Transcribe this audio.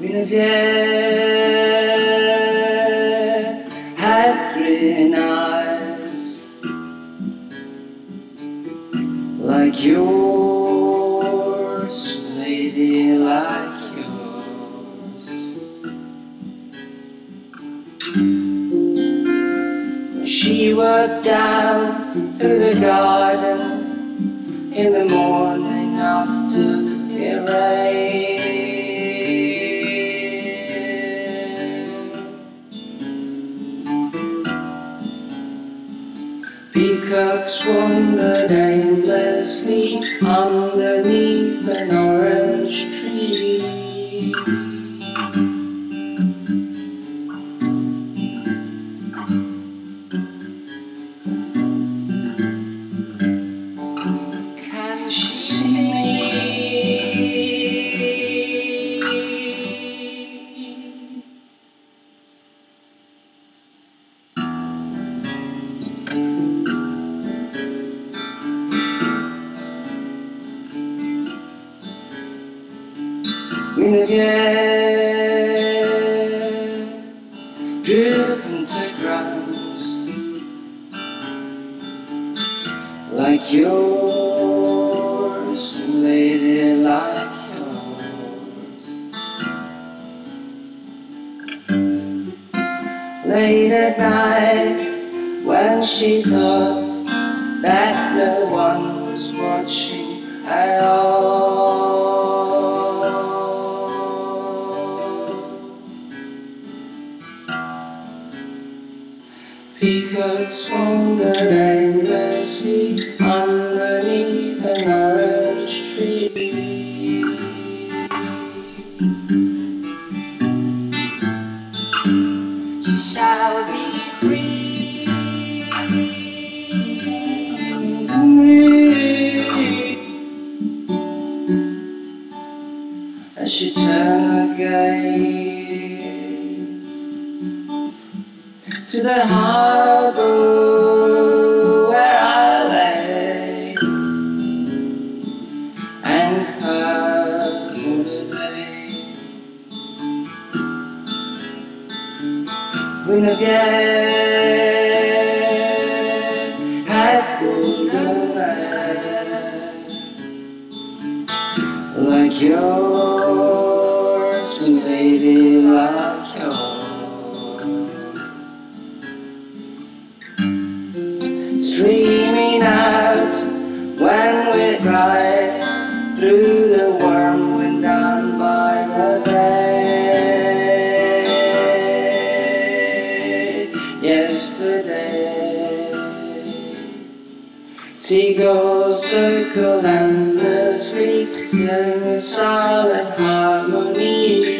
Guinevere had green eyes like yours, lady, like yours. She walked down through the garden in the morning after it rained. Peacocks wandered aimlessly underneath Guinevere drip into ground like yours, lady, like yours. Late at night, when she thought that no one Peacocks wandered aimlessly underneath an orange tree. She shall be free. As she turns gaze to the harbor where I lay. Anchored for the day. Guinevere had golden hair like yours, lady, like through the warm wind down by the bay. Yesterday, seagulls circle and the sleeks in silent harmony.